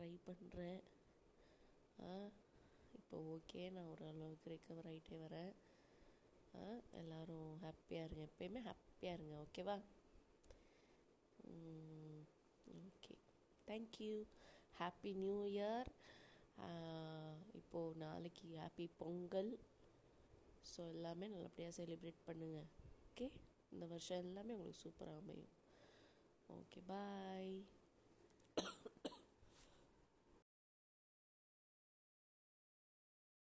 Try பண்ணுறேன் இப்போ okay நான் ஒரு அளவுக்கு ரிக்கவர் ஆகிட்டே வரேன். எல்லோரும் ஹாப்பியாக இருங்க. எப்பயுமே ஹாப்பியாக இருங்க ஓகேவா okay thank you happy new year இப்போது நாளைக்கு ஹாப்பி பொங்கல். ஸோ எல்லாமே நல்லபடியாக செலிப்ரேட் பண்ணுங்கள் ஓகே இந்த வருஷம் எல்லாமே உங்களுக்கு சூப்பராக அமையும். Okay bye